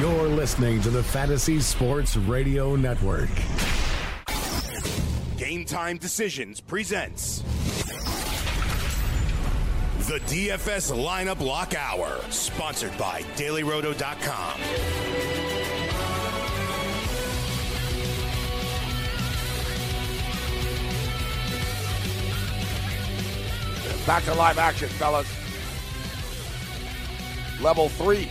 You're listening to the Fantasy Sports Radio Network. Game Time Decisions presents the DFS Lineup Lock Hour, sponsored by DailyRoto.com. Back to live action, fellas. Level three.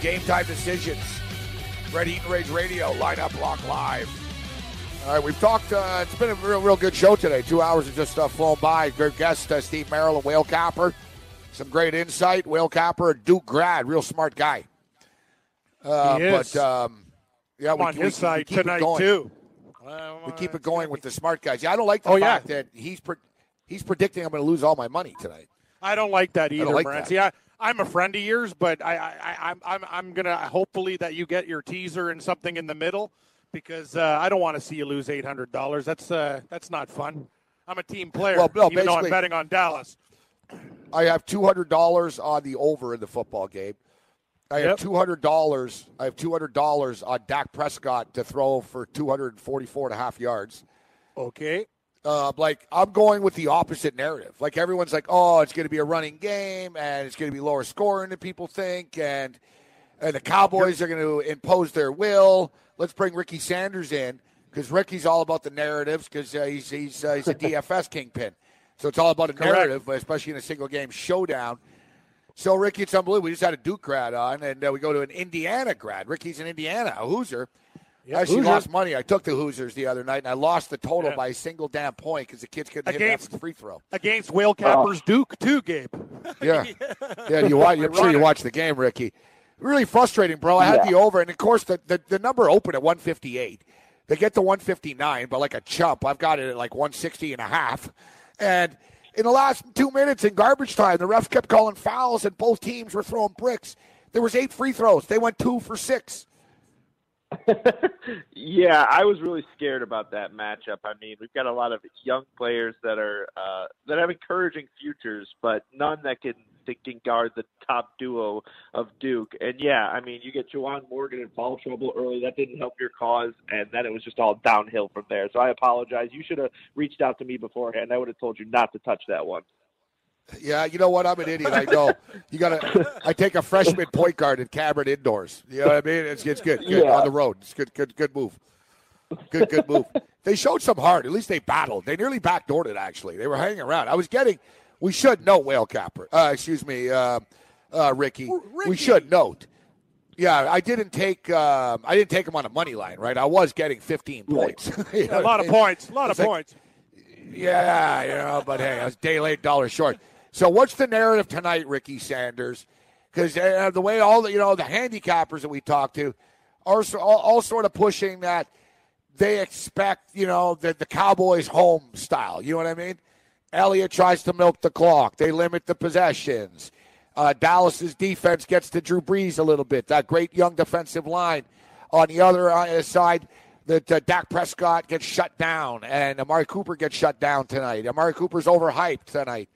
Game time decisions. Red Heat and Rage Radio, lineup lock live. All right, we've talked. Uh, it's been a real, real good show today. Two hours of just uh, flown by. Great guest, uh, Steve Merrill and Whale Capper. Some great insight. Whale Capper, Duke grad, real smart guy. Uh, He is. But um, yeah, we, on we- his we side tonight too. We keep it going with the smart guys. Yeah, I don't like the Oh, yeah. fact that he's pre- he's predicting I'm going to lose all my money tonight. I don't like that either, like Brent. that. I, I'm a friend of yours, but I, I, I, I'm, I'm, I'm gonna hopefully that you get your teaser and something in the middle because uh, I don't want to see you lose eight hundred dollars. That's, uh, that's not fun. I'm a team player, Well, no, even though I'm betting on Dallas. I have two hundred dollars on the over in the football game. I have Yep. two hundred dollars. I have two hundred dollars on Dak Prescott to throw for 244 and a half yards. Okay. Uh, like I'm going with the opposite narrative. Like everyone's like, oh, it's going to be a running game and it's going to be lower scoring than people think, and and the Cowboys are going to impose their will. Let's bring Ricky Sanders in because Ricky's all about the narratives because uh, he's he's uh, he's a DFS kingpin. So it's all about a narrative, but especially in a single game showdown. So Ricky, it's unbelievable. We just had a Duke grad on, and uh, we go to an Indiana grad. Ricky's in Indiana, a Hoosier. I actually Hoosiers. lost money. I took the Hoosiers the other night, and I lost the total Yeah. by a single damn point because the kids couldn't hit Against- that free throw. Against Whale Capper's oh. Duke too, Gabe. Yeah, yeah. You watch, I'm sure you watched the game, Ricky. Really frustrating, bro. I had the over, and of course the, the the number opened at 158. They get to 159, but like a chump, I've got it at like 160 and a half. And in the last two minutes in garbage time, the ref kept calling fouls, and both teams were throwing bricks. There was eight free throws. They went two for six. Yeah, I was really scared about that matchup. I mean, we've got a lot of young players that are uh, that have encouraging futures, but none that can that can guard the top duo of Duke. And yeah, I mean, you get Juwan Morgan in foul trouble early. That didn't help your cause, and then it was just all downhill from there. So I apologize. You should have reached out to me beforehand. I would have told you not to touch that one. Yeah, you know what? I'm an idiot. I know. You got to. I take a freshman point guard at Cameron indoors. You know what I mean? It's, it's good. Good Yeah. on the road. It's good. Good. Good move. Good. Good move. They showed some heart. At least they battled. They nearly backdoored it. Actually, they were hanging around. I was getting. We should know Whale Capper. Uh, excuse me, uh, uh, Ricky. We should note. Yeah, I didn't take. Um, I didn't take him on a money line, right? I was getting 15 points. You know a lot I of points. A lot of like- points. Yeah, you know, but hey, I was day late, dollar short. So, what's the narrative tonight, Ricky Sanders? Because uh, the way all the you know the handicappers that we talk to are so, all, all sort of pushing that they expect you know the the Cowboys home style. You know what I mean? Elliott tries to milk the clock. They limit the possessions. Uh, Dallas's defense gets to Drew Brees a little bit. That great young defensive line. On the other uh, side, that uh, Dak Prescott gets shut down and Amari Cooper gets shut down tonight. Amari Cooper's overhyped tonight.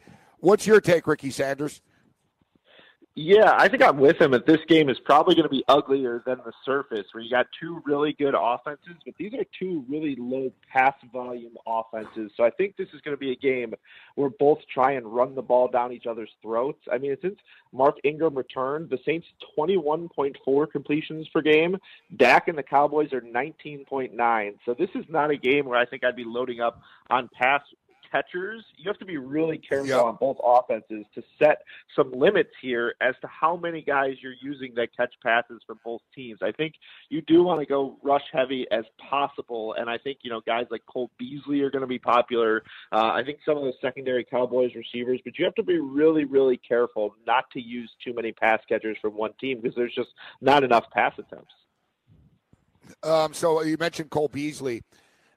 What's your take, Ricky Sanders? Yeah, I think I'm with him. That this game is probably going to be uglier than the surface, where you got two really good offenses, but these are two really low pass volume offenses. So I think this is going to be a game where both try and run the ball down each other's throats. I mean, since Mark Ingram returned, the Saints 21.4 completions per game. Dak and the Cowboys are 19.9. So this is not a game where I think I'd be loading up on pass catchers, you have to be really careful Yep. on both offenses to set some limits here as to how many guys you're using that catch passes from both teams. I think you do want to go rush heavy as possible, and I think you know guys like Cole Beasley are going to be popular. Uh, I think some of the secondary Cowboys receivers, but you have to be really, really careful not to use too many pass catchers from one team because there's just not enough pass attempts. Um, so you mentioned Cole Beasley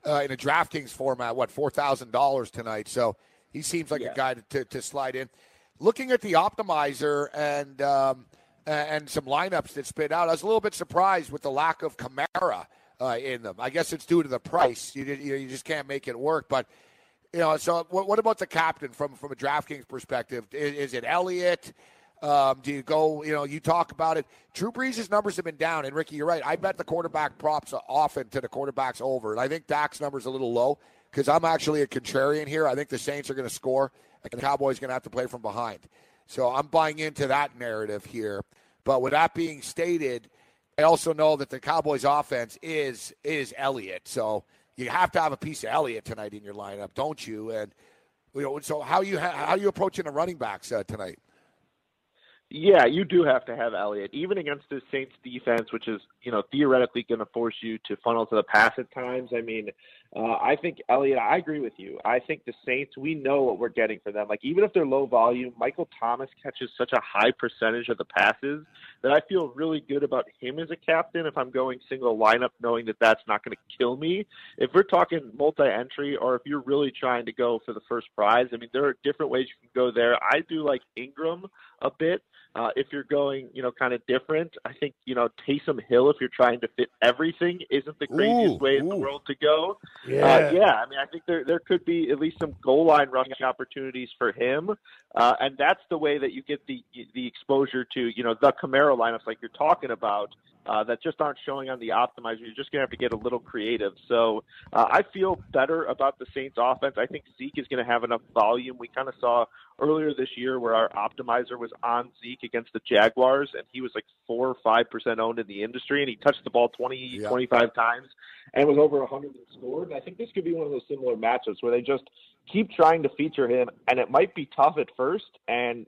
uh, in a DraftKings format. What four thousand dollars tonight? So he seems like Yeah. a guy to, to, to slide in. Looking at the optimizer and um, and some lineups that spit out, I was a little bit surprised with the lack of Kamara uh, in them. I guess it's due to the price. You you, you just can't make it work. But you know, so what, what about the captain from from a DraftKings perspective? Is, is it Elliott? Um, do you go? You know, you talk about it. Drew Brees' numbers have been down, and Ricky, you're right. I bet the quarterback props often to the quarterbacks over, and I think Dak's numbers a little low because I'm actually a contrarian here. I think the Saints are going to score, and the Cowboys are going to have to play from behind. So I'm buying into that narrative here. But with that being stated, I also know that the Cowboys' offense is is Elliott. So you have to have a piece of Elliott tonight in your lineup, don't you? And you know, so how you how you approaching the running backs uh, tonight? Yeah, you do have to have Elliott, even against the Saints defense, which is, you know, theoretically going to force you to funnel to the pass at times. I mean, uh, I think Elliott, I agree with you. I think the Saints, we know what we're getting for them. Like, even if they're low volume, Michael Thomas catches such a high percentage of the passes that I feel really good about him as a captain if I'm going single lineup, knowing that that's not going to kill me. If we're talking multi entry or if you're really trying to go for the first prize, I mean, there are different ways you can go there. I do like Ingram a bit. Uh, if you're going, you know, kind of different, I think, you know, Taysom Hill, if you're trying to fit everything, isn't the craziest Ooh, way in the world to go. Yeah. Uh, yeah, I mean, I think there there could be at least some goal line rushing opportunities for him, uh, and that's the way that you get the the exposure to you know the Kamara lineups like you're talking about uh, that just aren't showing on the optimizer. You're just gonna have to get a little creative. So uh, I feel better about the Saints offense. I think Zeke is gonna have enough volume. We kind of saw earlier this year where our optimizer was on Zeke against the Jaguars, and he was like four or five percent owned in the industry, and he touched the ball 20, Yeah. 25 times and was over 100 and scored. And I think this could be one of those similar matchups where they just keep trying to feature him, and it might be tough at first, and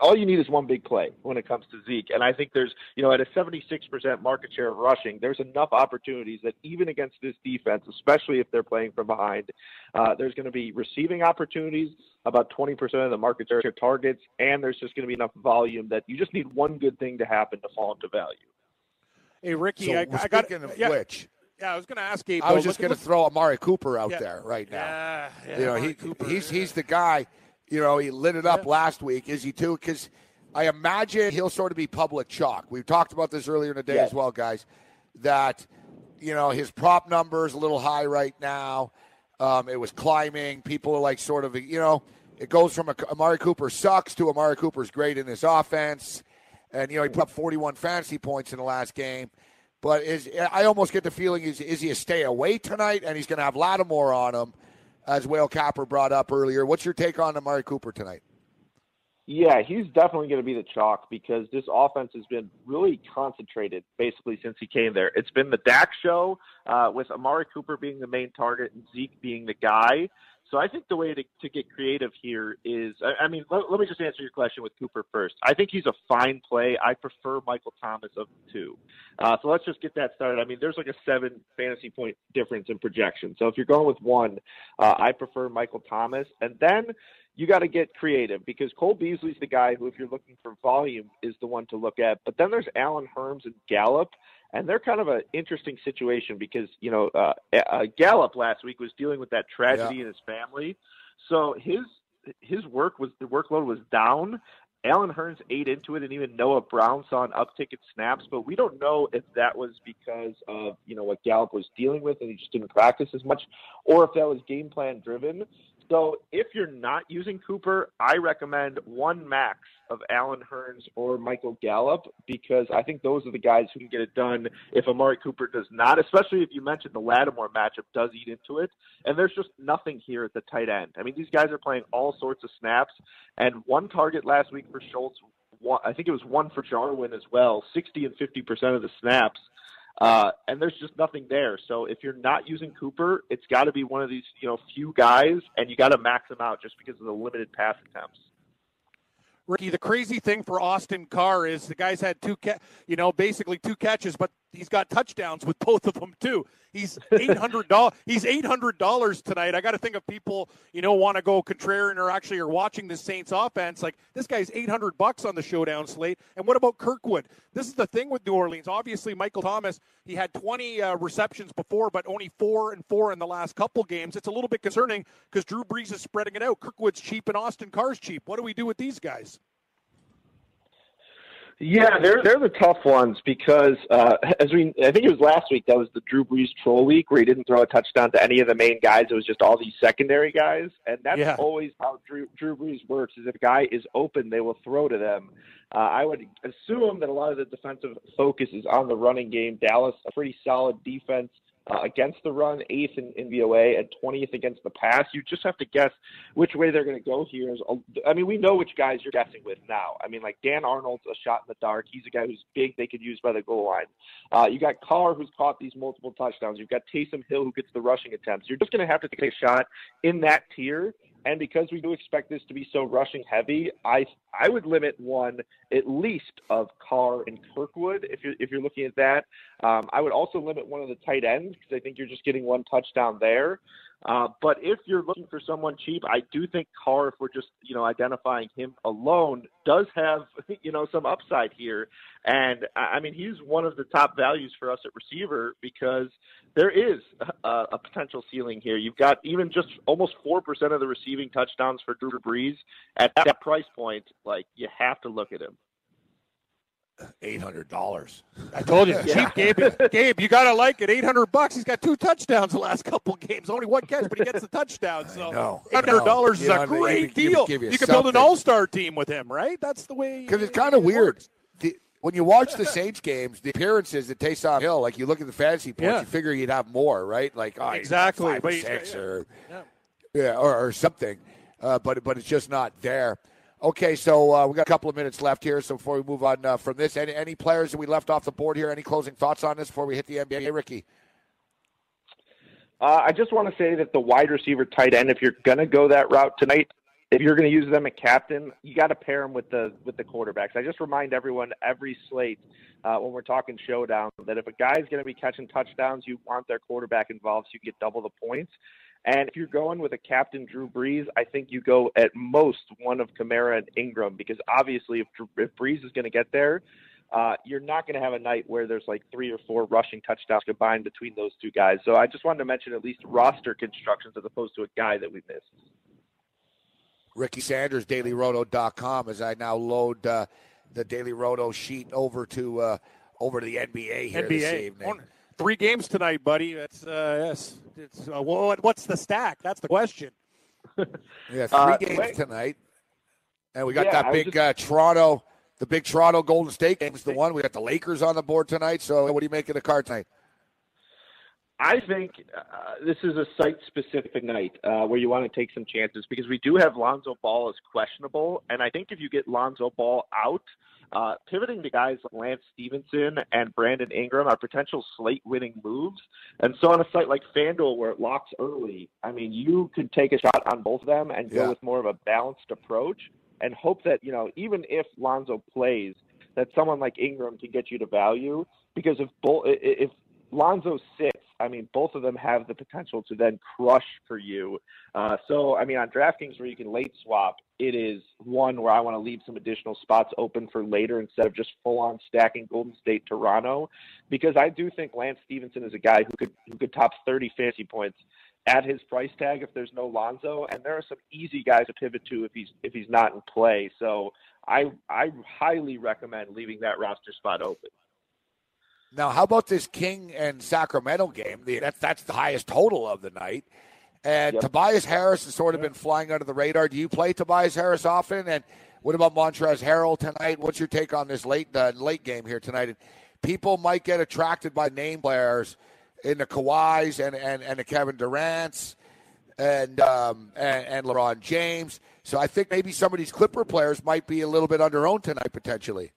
all you need is one big play when it comes to Zeke. And I think there's, you know, at a 76% market share of rushing, there's enough opportunities that even against this defense, especially if they're playing from behind, uh, there's going to be receiving opportunities, about 20% of the market share targets, and there's just going to be enough volume that you just need one good thing to happen to fall into value. Hey, Ricky, So I, I got speaking of yeah, which, yeah, I was going to ask Gabe. I was just going to throw Amari Cooper out Yeah. there right now. Yeah, yeah, you know, Amari he Cooper, he's yeah. he's the guy. You know, he lit it up Yeah. last week. Is he too? Because I imagine he'll sort of be public chalk. We've talked about this earlier in the day Yes. as well, guys. That you know his prop number is a little high right now. Um, it was climbing. People are like sort of you know it goes from Amari Cooper sucks to Amari Cooper's great in his offense, and you know he put up 41 fantasy points in the last game. But is I almost get the feeling is is he a stay away tonight, and he's going to have Lattimore on him, as Whale Capper brought up earlier. What's your take on Amari Cooper tonight? Yeah, he's definitely going to be the chalk because this offense has been really concentrated basically since he came there. It's been the Dak show uh, with Amari Cooper being the main target and Zeke being the guy. So I think the way to, to get creative here is, I, I mean, let, let me just answer your question with Cooper first. I think he's a fine play. I prefer Michael Thomas of the two. Uh, so let's just get that started. I mean, there's like a seven fantasy point difference in projection. So if you're going with one, uh, I prefer Michael Thomas. And then you got to get creative because Cole Beasley's the guy who, if you're looking for volume, is the one to look at. But then there's Allen Hurns and Gallup, and they're kind of an interesting situation because you know uh, uh, Gallup last week was dealing with that tragedy Yeah. in his family, so his his work was the workload was down. Allen Hurns ate into it, and even Noah Brown saw an uptick in snaps. But we don't know if that was because of you know what Gallup was dealing with, and he just didn't practice as much, or if that was game plan driven. So if you're not using Cooper, I recommend one max of Allen Hurns or Michael Gallup because I think those are the guys who can get it done if Amari Cooper does not, especially if you mentioned the Lattimore matchup does eat into it. And there's just nothing here at the tight end. I mean, these guys are playing all sorts of snaps, and one target last week for Schultz, I think it was one for Jarwin as well, 60 and 50% of the snaps. Uh, and there's just nothing there. So if you're not using Cooper, it's got to be one of these, you know, few guys, and you got to max them out just because of the limited pass attempts. Ricky, the crazy thing for Austin Carr is the guy's had two, ca- you know, basically two catches, but he's got touchdowns with both of them too. He's eight hundred dollars. he's eight hundred dollars tonight. I got to think of people, you know, want to go contrarian or actually are watching the Saints offense. Like this guy's eight hundred bucks on the showdown slate. And what about Kirkwood? This is the thing with New Orleans. Obviously, Michael Thomas he had twenty uh, receptions before, but only four and four in the last couple games. It's a little bit concerning because Drew Brees is spreading it out. Kirkwood's cheap and Austin Carr's cheap. What do we do with these guys? Yeah, they're they're the tough ones because uh, as we I think it was last week that was the Drew Brees troll week where he didn't throw a touchdown to any of the main guys. It was just all these secondary guys, and that's yeah. always how Drew Drew Brees works. Is if a guy is open, they will throw to them. Uh, I would assume that a lot of the defensive focus is on the running game. Dallas, a pretty solid defense uh, against the run, eighth in, in VOA, and 20th against the pass. You just have to guess which way they're going to go here. I mean, we know which guys you're guessing with now. I mean, like Dan Arnold's a shot in the dark. He's a guy who's big. They could use by the goal line. Uh, you got Carr, who's caught these multiple touchdowns. You've got Taysom Hill, who gets the rushing attempts. You're just going to have to take a shot in that tier and because we do expect this to be so rushing heavy, I I would limit one at least of Carr and Kirkwood if you're if you're looking at that. Um, I would also limit one of the tight ends because I think you're just getting one touchdown there. Uh, but if you're looking for someone cheap, I do think Carr, if we're just you know identifying him alone, does have you know some upside here. And I mean, he's one of the top values for us at receiver because there is a, a potential ceiling here. You've got even just almost four percent of the receiving touchdowns for Drew Brees at that price point. Like you have to look at him eight hundred dollars. I told you, cheap Gabe. Gabe, you gotta like it. Eight hundred bucks. He's got two touchdowns the last couple games. Only one catch, but he gets the touchdown. So eight hundred dollars is a great deal. Give, give you, you can build an all-star team with him, right? That's the way. Because it's kind of weird. The, when you watch the Saints games, the appearances that Taysom Hill, like you look at the fantasy points, yeah. you figure you'd have more, right? Like oh, exactly, five or six yeah. or yeah, or, or something. Uh, but but it's just not there. Okay, so uh, we got a couple of minutes left here. So before we move on uh, from this, any, any players that we left off the board here? Any closing thoughts on this before we hit the NBA, Ricky? Uh, I just want to say that the wide receiver, tight end, if you're going to go that route tonight, if you're going to use them at captain, you got to pair them with the with the quarterbacks. I just remind everyone every slate uh, when we're talking showdown that if a guy's going to be catching touchdowns, you want their quarterback involved so you get double the points. And if you're going with a captain Drew Brees, I think you go at most one of Kamara and Ingram because obviously if, if Brees is going to get there, uh, you're not going to have a night where there's like three or four rushing touchdowns combined between those two guys. So I just wanted to mention at least roster constructions as opposed to a guy that we missed. Ricky Sanders, DailyRoto.com, as I now load uh, the Daily Roto sheet over to uh, over to the NBA here NBA. this evening. Three games tonight, buddy. That's uh, yes. It's uh, what, what's the stack? That's the question. yeah, three uh, games wait. tonight, and we got yeah, that big just... uh, Toronto, the big Toronto Golden State game is the one. We got the Lakers on the board tonight. So, what do you make of the card tonight? I think uh, this is a site-specific night uh, where you want to take some chances because we do have Lonzo Ball as questionable, and I think if you get Lonzo Ball out, uh, pivoting to guys like Lance Stephenson and Brandon Ingram are potential slate winning moves. And so on a site like FanDuel where it locks early, I mean, you could take a shot on both of them and go yeah. with more of a balanced approach and hope that, you know, even if Lonzo plays, that someone like Ingram can get you to value because if both if Lonzo sits, I mean, both of them have the potential to then crush for you. Uh, so, I mean, on DraftKings where you can late swap, it is one where I want to leave some additional spots open for later instead of just full on stacking Golden State Toronto, because I do think Lance Stephenson is a guy who could who could top 30 fantasy points at his price tag if there's no Lonzo, and there are some easy guys to pivot to if he's if he's not in play. So I I highly recommend leaving that roster spot open. Now, how about this King and Sacramento game? That's that's the highest total of the night. And yep. Tobias Harris has sort of been flying under the radar. Do you play Tobias Harris often? And what about Montrezl Harrell tonight? What's your take on this late uh, late game here tonight? And people might get attracted by name players in the Kawhis and and, and the Kevin Durant's and, um, and and LeBron James. So I think maybe some of these Clipper players might be a little bit under owned tonight potentially.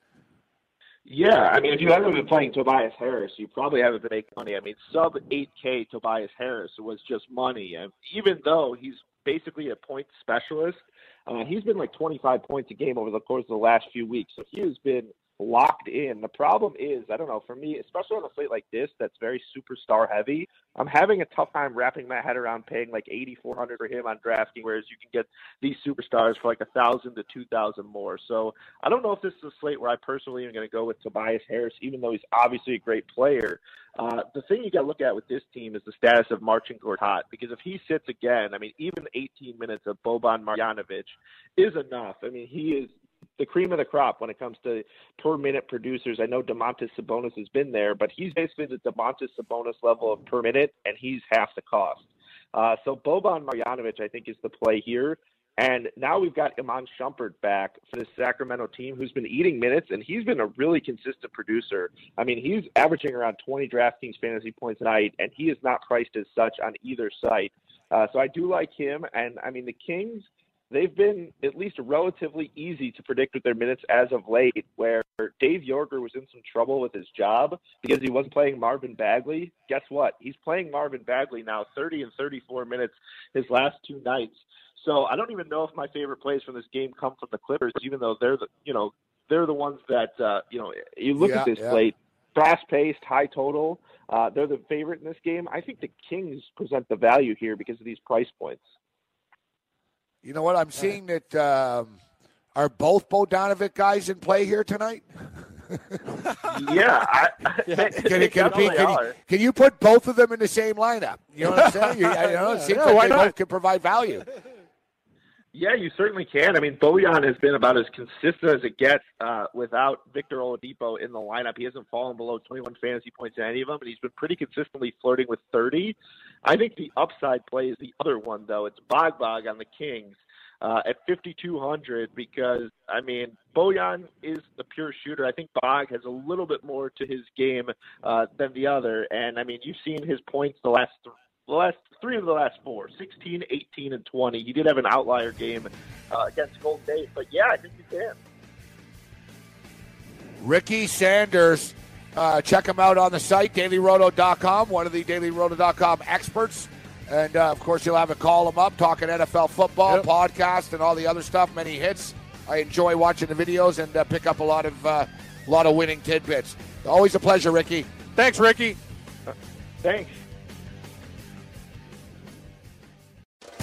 Yeah, I mean, if you haven't been playing Tobias Harris, you probably haven't been making money. I mean, sub 8K Tobias Harris was just money. And even though he's basically a point specialist, uh, he's been like 25 points a game over the course of the last few weeks. So he has been locked in. The problem is, I don't know, for me, especially on a slate like this that's very superstar heavy, I'm having a tough time wrapping my head around paying like 8400 for him on DraftKings whereas you can get these superstars for like a thousand to two thousand more. So I don't know if this is a slate where I personally am going to go with Tobias Harris, even though he's obviously a great player. Uh, the thing you got to look at with this team is the status of Marcin Gortat, because if he sits again, I mean, even 18 minutes of Boban Marjanovic is enough. I mean, he is the cream of the crop when it comes to per minute producers. I know Domantas Sabonis has been there, but he's basically the Domantas Sabonis level of per minute, and he's half the cost. Uh, so Boban Marjanovic, I think, is the play here. And now we've got Iman Shumpert back for the Sacramento team who's been eating minutes, and he's been a really consistent producer. I mean, he's averaging around 20 DraftKings fantasy points a night, and he is not priced as such on either site. Uh, so I do like him. And I mean, the Kings – they've been at least relatively easy to predict with their minutes as of late, where Dave Joerger was in some trouble with his job because he wasn't playing Marvin Bagley. Guess what? He's playing Marvin Bagley now 30 and 34 minutes his last two nights. So I don't even know if my favorite plays from this game come from the Clippers, even though they're the you know they're the ones that uh, you know you look yeah, at this yeah. slate, fast paced, high total. Uh, they're the favorite in this game. I think the Kings present the value here because of these price points. You know what? I'm seeing that um, are both Bogdanovic guys in play here tonight. yeah, I, Can, it, can, it be, can, you, can you put both of them in the same lineup? You know what I'm saying? You, you know, it seems yeah, like they not? both can provide value. Yeah, you certainly can. I mean, Bojan has been about as consistent as it gets uh, without Victor Oladipo in the lineup. He hasn't fallen below 21 fantasy points in any of them, and he's been pretty consistently flirting with 30. I think the upside play is the other one, though. It's Bog Bog on the Kings uh, at 5,200 because, I mean, Bojan is a pure shooter. I think Bog has a little bit more to his game uh, than the other. And, I mean, you've seen his points the last th- the last three of the last four 16 18 and 20 he did have an outlier game uh, against golden state but yeah i think you can Ricky Sanders. Uh, check him out on the site, dailyroto.com, one of the dailyroto.com experts. And uh, of course, you'll have to call him up, talking NFL football, Yep. podcast, and all the other stuff. Many hits. I enjoy watching the videos and uh, pick up a lot of uh, a lot of winning tidbits. Always a pleasure, Ricky. Thanks, Ricky. thanks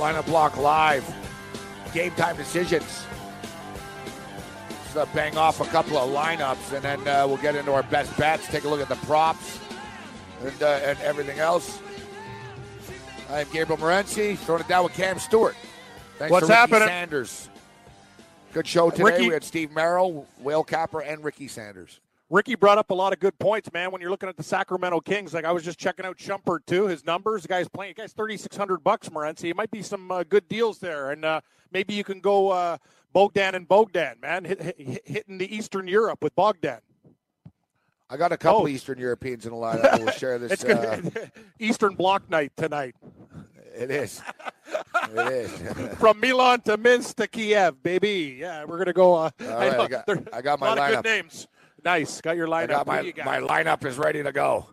Lineup Block Live. Game time decisions. Let's uh, bang off a couple of lineups, and then uh, we'll get into our best bets. Take a look at the props and, uh, and everything else. I'm Gabriel Morency, throwing it down with Cam Stewart. Thanks What's happening? Sanders. Good show today. Ricky- We had Steve Merrill, Whale Capper, and Ricky Sanders. Ricky brought up a lot of good points, man. When you're looking at the Sacramento Kings, like I was just checking out Shumpert too. His numbers, the guy's playing. The guy's thirty six hundred bucks, Morency. It might be some uh, good deals there, and uh, maybe you can go uh, Bogdan and Bogdan, man, hit, hit, hitting the Eastern Europe with Bogdan. I got a couple Oh. Eastern Europeans in the lineup. We'll share this. Uh. Eastern Bloc night tonight. it is. It is. From Milan to Minsk to Kiev, baby. Yeah, we're gonna go. Uh, right, know, I got- I got my a lot lineup. of good names. Nice, got your lineup. I got my, you got? my lineup is ready to go.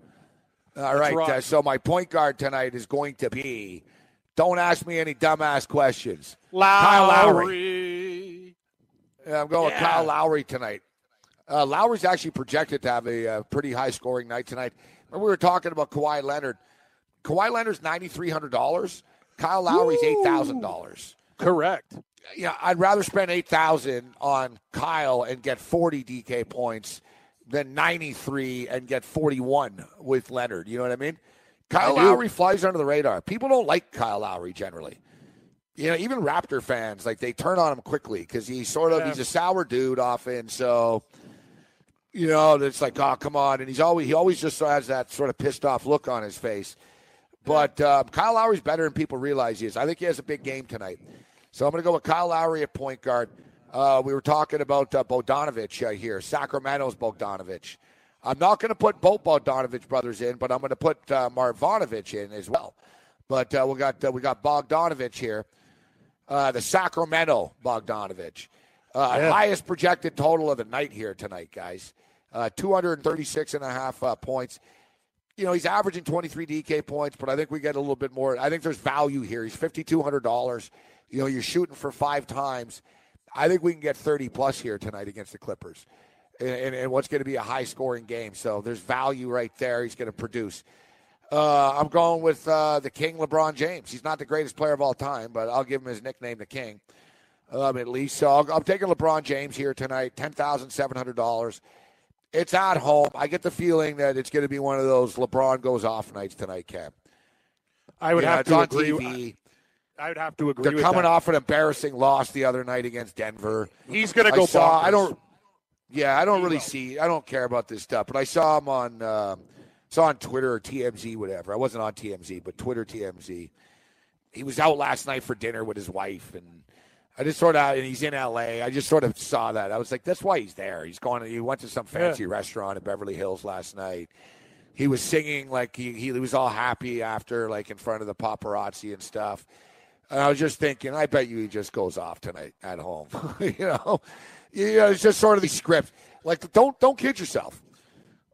All right. Uh, so my point guard tonight is going to be. Don't ask me any dumbass questions. Kyle Lowry. Lowry. Yeah, I'm going with Kyle Lowry tonight. Uh, Lowry's actually projected to have a, uh pretty high scoring night tonight. Remember we were talking about Kawhi Leonard. Kawhi Leonard's ninety three hundred dollars. Kyle Lowry's eight thousand dollars. Correct. Yeah, I'd rather spend eight thousand on Kyle and get forty DK points than 93 and get 41 with Leonard. You know what I mean? Kyle. Lowry flies under the radar. People don't like Kyle Lowry generally. You know, even Raptor fans like they turn on him quickly because he's sort of Yeah. he's a sour dude often. So you know, it's like, oh, come on, and he's always he always just has that sort of pissed off look on his face. But um, Kyle Lowry's better than people realize he is. I think he has a big game tonight. So I'm going to go with Kyle Lowry at point guard. Uh, we were talking about uh, Bogdanovic uh, here, Sacramento's Bogdanovic. I'm not going to put both Bogdanovic brothers in, but I'm going to put uh, Marvanovich in as well. But uh, we got uh, we got Bogdanovic here, uh, the Sacramento Bogdanovic, uh, Yeah. highest projected total of the night here tonight, guys. Uh, 236 and a half uh, points. You know, he's averaging 23 DK points, but I think we get a little bit more. I think there's value here. He's $5,200. You know, you're shooting for five times. I think we can get 30 plus here tonight against the Clippers. And, and, and what's going to be a high scoring game. So there's value right there. He's going to produce. Uh, I'm going with uh, the King, LeBron James. He's not the greatest player of all time, but I'll give him his nickname, the King, um, at least. So I'll, I'm taking LeBron James here tonight, ten thousand seven hundred dollars. It's at home. I get the feeling that it's going to be one of those LeBron goes off nights tonight, Cam. I would You have it's to agree. TV. I would have to agree. They're coming that. off an embarrassing loss the other night against Denver. He's going to go. I saw. I don't. Yeah, I don't He really will. see. I don't care about this stuff, but I saw him on. um saw on Twitter or TMZ, whatever. I wasn't on TMZ, but Twitter TMZ. He was out last night for dinner with his wife, and I just sort of. And he's in LA. I just sort of saw that. I was like, that's why he's there. He's going. He went to some fancy restaurant in Beverly Hills last night. He was singing like he, he was all happy after, like in front of the paparazzi and stuff. And I was just thinking, I bet you he just goes off tonight at home. you know, you know, it's just sort of the script. Like, don't don't kid yourself.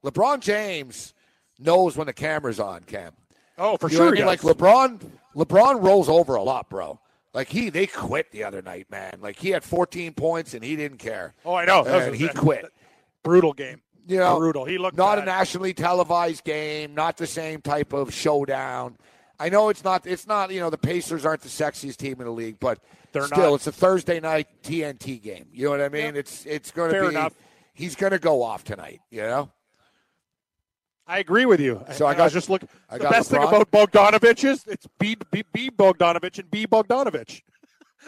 LeBron James knows when the camera's on. Cam, Oh, for you sure. I mean? Like. LeBron, LeBron rolls over a lot, bro. Like he, they quit the other night, man. Like he had 14 points and he didn't care. Oh, I know. And he that- quit. brutal game. You know, brutal. He looked not bad. a nationally televised game, not the same type of showdown. I know it's not. It's not. You know, the Pacers aren't the sexiest team in the league, but They're still, not. it's a Thursday night TNT game. You know what I mean? It's it's going to be. enough. He's going to go off tonight. You know. I agree with you. So I I got- was just looking. I The got best thing about Bogdanovic is it's B, B, B Bogdanovic and B Bogdanovic.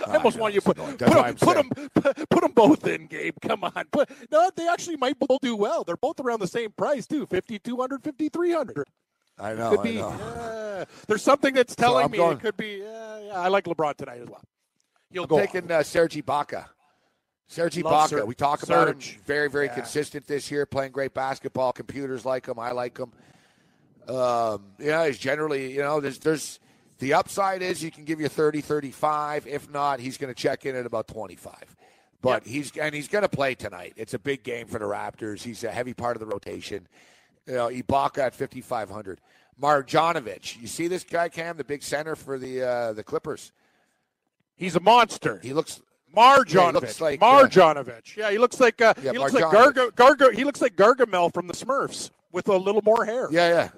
I almost know, want you to put put them, put, them, put, them both in, Gabe. Come on. Put, no, they actually might both do well. They're both around the same price too 5200 5300 I know. Could I be. know. yeah. there's something that's telling I'm me going- it could be. Yeah, yeah, I like LeBron tonight as well. He'll I'm go. taking uh, Serge Ibaka. Sergi Love Baca. Ser- we talk about him. Very, very Yeah. consistent this year, playing great basketball. Computers like him. I like him. Um, yeah, he's generally, you know, there's, there's, the upside is he can give you 30, 35. If not, he's going to check in at about 25. But he's, and he's going to play tonight. It's a big game for the Raptors. He's a heavy part of the rotation. You know, Ibaka at 5,500. Marjanovic. You see this guy, Cam, the big center for the uh, the Clippers. He's a monster. He looks Marjanovic. Yeah, he looks like, uh, Marjanovic. yeah, he looks like uh, Yeah, he looks like Marjanovic. Garga, Garga. He looks like Gargamel from the Smurfs with a little more hair. Yeah, yeah.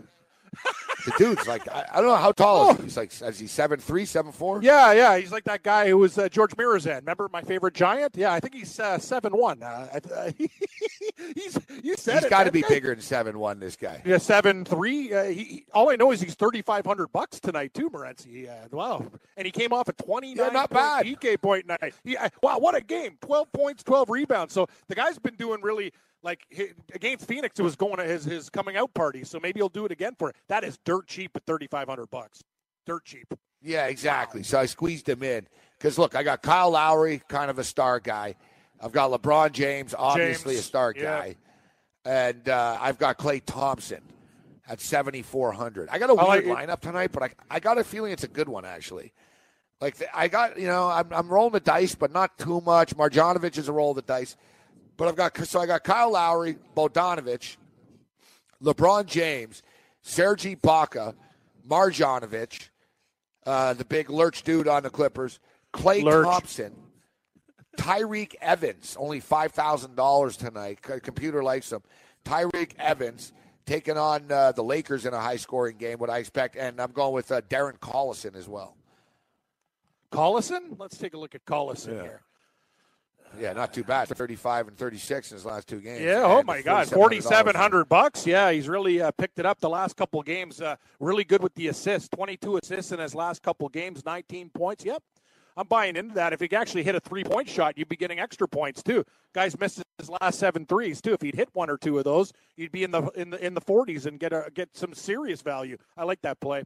The dude's like I, I don't know how tall is he? He's like is he seven three, seven four? Yeah, yeah, he's like that guy who was uh, George Muresan. Remember my favorite giant? Yeah, I think he's uh, seven one. Uh, I- he's you said He's got to be guy- bigger than seven one. This guy. Yeah, seven three. Uh, he, he- all I know is he's thirty five hundred bucks tonight too, Morency. Uh, wow, and he came off a twenty nine. Yeah, not bad. DK point night. He, uh, wow, what a game! Twelve points, twelve rebounds. So the guy's been doing really like against Phoenix. It was going to his his coming out party. So maybe he'll do it again for it. That is dirt cheap at thirty five hundred bucks. Dirt cheap. Yeah, exactly. So I squeezed him in because look, I got Kyle Lowry, kind of a star guy. I've got LeBron James, obviously James, a star yeah. guy, and uh, I've got Klay Thompson at seventy four hundred. I got a weird lineup tonight, but I I got a feeling it's a good one actually. Like I got, you know, I'm, I'm rolling the dice, but not too much. Marjanovic is a roll of the dice, but I've got so I got Kyle Lowry, Bodanovich, LeBron James, Serge Ibaka, Marjanovic, uh, the big lurch dude on the Clippers, Klay Lurch. Thompson, Tyreke Evans, only five thousand dollars tonight. Computer likes him. Tyreke Evans taking on uh, the Lakers in a high-scoring game. What I expect, and I'm going with uh, Darren Collison as well. Collison. Let's take a look at Collison here. Yeah, not too bad. 35 and 36 in his last two games. Yeah. Oh my God, $4,700. forty-seven hundred bucks. Yeah, he's really uh, picked it up the last couple games. Uh, really good with the assists. Twenty-two assists in his last couple games. Nineteen points. Yep. I'm buying into that. If he actually hit a three-point shot, you'd be getting extra points too. Guys missed his last seven threes too. If he'd hit one or two of those, you'd be in the in the in the 40s and get a get some serious value. I like that play.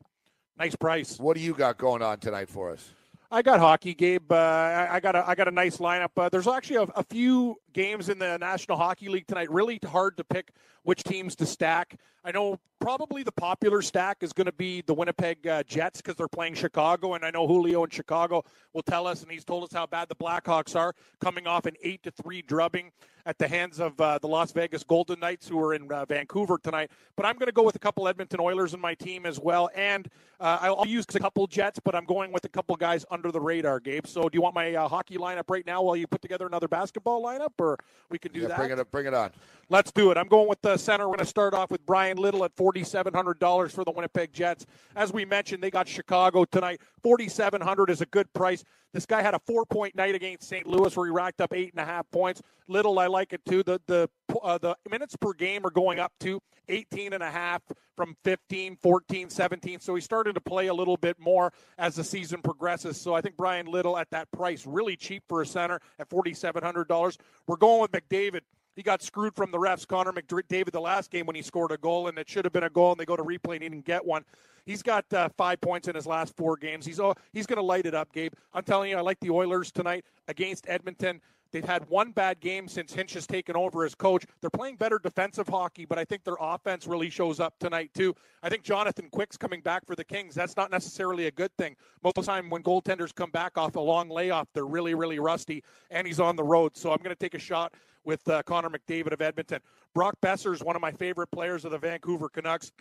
Nice price. What do you got going on tonight for us? I got hockey, Gabe. Uh, I, got a I got a nice lineup. Uh, there's actually a, a few games in the National Hockey League tonight. Really hard to pick which teams to stack. I know probably the popular stack is going to be the Winnipeg uh, Jets because they're playing Chicago, and I know Julio in Chicago will tell us, and he's told us how bad the Blackhawks are, coming off an eight to three drubbing at the hands of uh, the Las Vegas Golden Knights, who are in uh, Vancouver tonight. But I'm going to go with a couple Edmonton Oilers in my team as well, and uh, I'll, use a couple Jets, but I'm going with a couple guys under the radar, Gabe. So do you want my uh, hockey lineup right now while you put together another basketball lineup, or we can do Yeah, that? bring it up, bring it on. Let's do it. I'm going with the center. We're going to start off with Bryan Little at $4,700 for the Winnipeg Jets. As we mentioned, they got Chicago tonight. 4700 is a good price. This guy had a four point night against St. Louis where he racked up eight and a half points. Little, I like it too. The the uh, the minutes per game are going up to 18 and a half from 15, 14, 17. So he started to play a little bit more as the season progresses. So I think Bryan Little at that price, really cheap for a center at $4,700. We're going with McDavid. He got screwed from the refs, Connor McDavid, the last game when he scored a goal, and it should have been a goal, and they go to replay and he didn't get one. He's got uh, five points in his last four games. He's oh, he's going to light it up, Gabe. I'm telling you, I like the Oilers tonight against Edmonton. They've had one bad game since Hitch has taken over as coach. They're playing better defensive hockey, but I think their offense really shows up tonight too. I think Jonathan Quick's coming back for the Kings. That's not necessarily a good thing. Most of the time when goaltenders come back off a long layoff, they're really, really rusty, and he's on the road. So I'm going to take a shot with uh, Connor McDavid of Edmonton. Brock Boeser is one of my favorite players of the Vancouver Canucks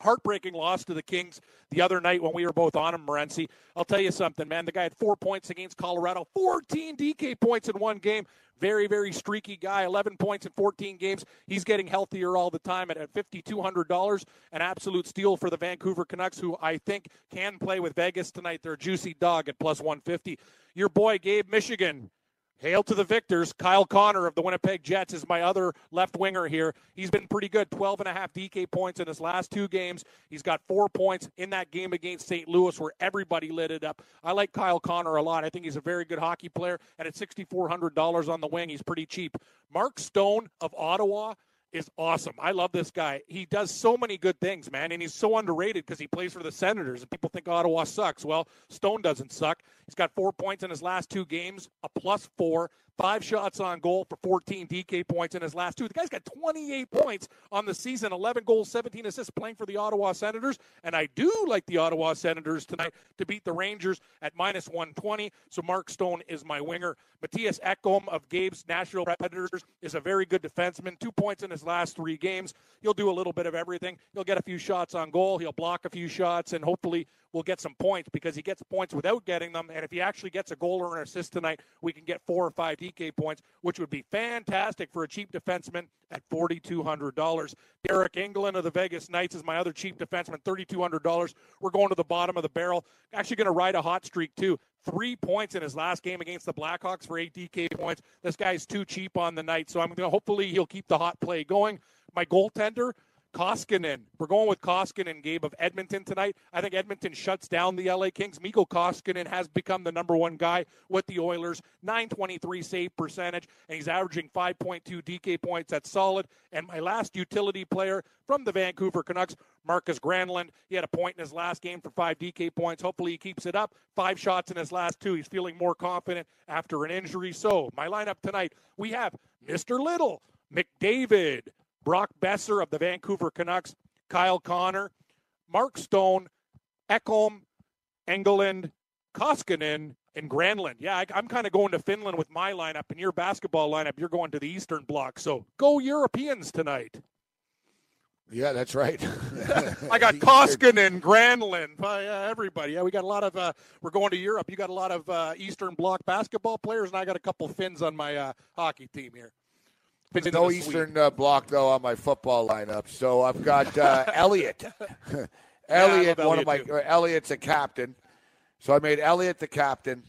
heartbreaking loss to the Kings the other night when we were both on him, Morency. I'll tell you something, man. The guy had four points against Colorado, 14 DK points in one game. Very, very streaky guy. 11 points in 14 games. He's getting healthier all the time at, at $5,200. An absolute steal for the Vancouver Canucks, who I think can play with Vegas tonight. They're a juicy dog at plus 150. Your boy, Gabe Michigan, Hail to the victors. Kyle Connor of the Winnipeg Jets is my other left winger here. He's been pretty good. 12 and a half DK points in his last two games. He's got four points in that game against St. Louis where everybody lit it up. I like Kyle Connor a lot. I think he's a very good hockey player. And at $6,400 on the wing, he's pretty cheap. Mark Stone of Ottawa is awesome. I love this guy. He does so many good things, man, and he's so underrated because he plays for the Senators, and people think Ottawa sucks. Well, Stone doesn't suck. He's got four points in his last two games, a plus four, five shots on goal for 14 DK points in his last two. The guy's got 28 points on the season, 11 goals, 17 assists, playing for the Ottawa Senators, and I do like the Ottawa Senators tonight to beat the Rangers at minus 120. So Mark Stone is my winger. Matthias Ekholm of Gabe's Nashville Predators is a very good defenseman. Two points in his last three games. He'll do a little bit of everything. He'll get a few shots on goal. He'll block a few shots, and hopefully will get some points because he gets points without getting them. And if he actually gets a goal or an assist tonight, we can get four or five DK points, which would be fantastic for a cheap defenseman at $4,200. Deryk Engelland of the Vegas Knights is my other cheap defenseman, $3,200. We're going to the bottom of the barrel. Actually, going to ride a hot streak, too. Three points in his last game against the Blackhawks for eight DK points. This guy's too cheap on the night, so I'm going to hopefully he'll keep the hot play going. My goaltender, Koskinen. We're going with Koskinen, Gabe, of Edmonton tonight. I think Edmonton shuts down the LA Kings. Mikko Koskinen has become the number one guy with the Oilers. 923 save percentage, and he's averaging 5.2 DK points. That's solid. And my last utility player from the Vancouver Canucks, Markus Granlund. He had a point in his last game for five DK points. Hopefully he keeps it up. Five shots in his last two. He's feeling more confident after an injury. So my lineup tonight, we have Mr. Little, McDavid, Brock Boeser of the Vancouver Canucks, Kyle Connor, Mark Stone, Ekholm, Engelland, Koskinen, and Granlund. Yeah, I, am kind of going to Finland with my lineup, and your basketball lineup, you're going to the Eastern Bloc. So go Europeans tonight. Yeah, that's right. I got Koskinen, Granlund, uh, everybody. Yeah, we got a lot of. Uh, we're going to Europe. You got a lot of uh, Eastern Bloc basketball players, and I got a couple Finns on my uh, hockey team here. No Eastern uh, Bloc though on my football lineup. So I've got uh, Elliot. Elliott, yeah, one of my too. Elliott's a captain. So I made Elliott the captain.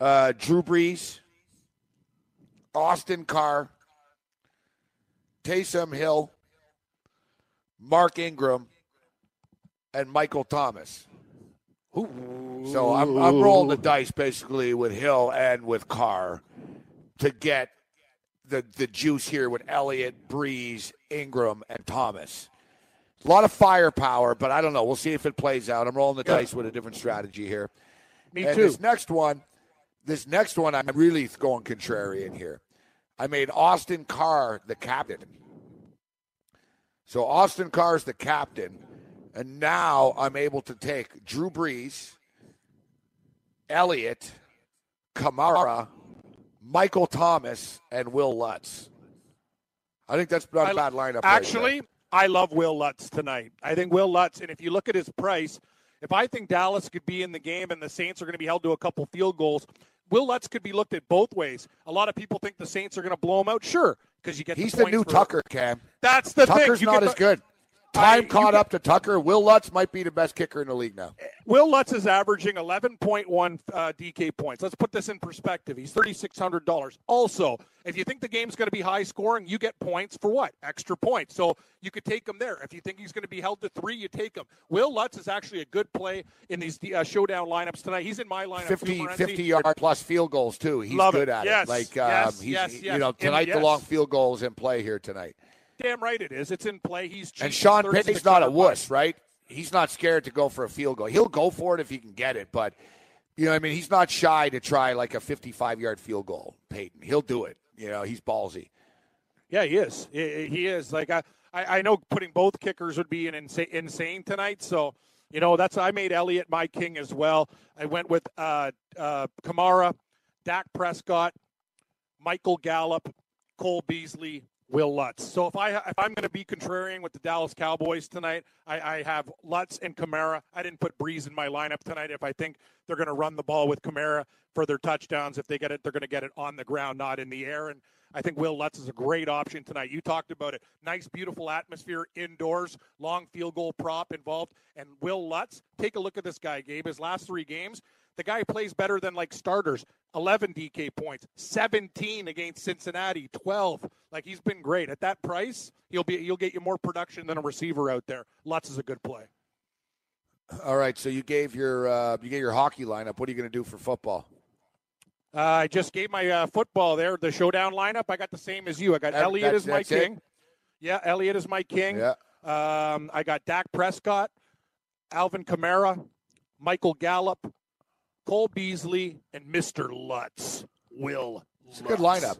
Uh, Drew Brees, Austin Carr, Taysom Hill, Mark Ingram, and Michael Thomas. So I'm, I'm rolling the dice basically with Hill and with Carr to get the the juice here with Elliott, Brees, Ingram, and Thomas. A lot of firepower, but I don't know. We'll see if it plays out. I'm rolling the dice with a different strategy here. Me and too. This next one, this next one, I'm really going contrarian here. I made Austin Carr the captain. So Austin Carr's the captain, and now I'm able to take Drew Brees, Elliott, Kamara, Michael Thomas, and Will Lutz. I think that's not a bad lineup. Actually, there. I love Will Lutz tonight. I think Will Lutz, and if you look at his price, if I think Dallas could be in the game and the Saints are going to be held to a couple field goals, Will Lutz could be looked at both ways. A lot of people think the Saints are going to blow him out. Sure, because you get he's the, the new Tucker, Cam. That's the Tucker's thing. Not get as good. I- Time you caught up to Tucker. Will Lutz might be the best kicker in the league now. Will Lutz is averaging 11.1 uh, DK points. Let's put this in perspective. He's $3,600. Also, if you think the game's going to be high scoring, you get points for what? Extra points. So you could take him there. If you think he's going to be held to three, you take him. Will Lutz is actually a good play in these uh, showdown lineups tonight. He's in my lineup. 50, 50 yard plus field goals too. He's Love good it. at Yes, it. Like yes, um, he's yes, you yes. know And tonight the yes. long field goal is in play here tonight. Damn right it is. It's in play. He's cheap. And Sean Payton's not a wuss, right? He's not scared to go for a field goal. He'll go for it if he can get it, but you know, I mean, he's not shy to try like a 55 yard field goal. Payton, he'll do it. You know, he's ballsy. Yeah, he is. He is. Like I, I I know putting both kickers would be an insane, insane tonight. So, you know, that's I made Elliott my king as well. I went with uh, uh, Kamara, Dak Prescott, Michael Gallup, Cole Beasley, Will Lutz. So if I if I'm going to be contrarian with the Dallas Cowboys tonight, I, I have Lutz and Kamara. I didn't put Brees in my lineup tonight. If I think they're going to run the ball with Kamara for their touchdowns, if they get it, they're going to get it on the ground, not in the air. And I think Will Lutz is a great option tonight. You talked about it. Nice, beautiful atmosphere indoors, long field goal prop involved. And Will Lutz, take a look at this guy, Gabe. His last three games, the guy plays better than like starters. 11 DK points, 17 against Cincinnati, 12. Like he's been great at that price. He'll be he'll get you more production than a receiver out there. Lutz is a good play. All right, so you gave your uh, you gave your hockey lineup. What are you going to do for football? Uh, I just gave my uh, football there, the showdown lineup. I got the same as you. I got That- Elliott as my that's it? king. Yeah, Elliott is my king. Yeah. Um, I got Dak Prescott, Alvin Kamara, Michael Gallup, Cole Beasley, and Mr. Lutz. Will. It's a good lineup.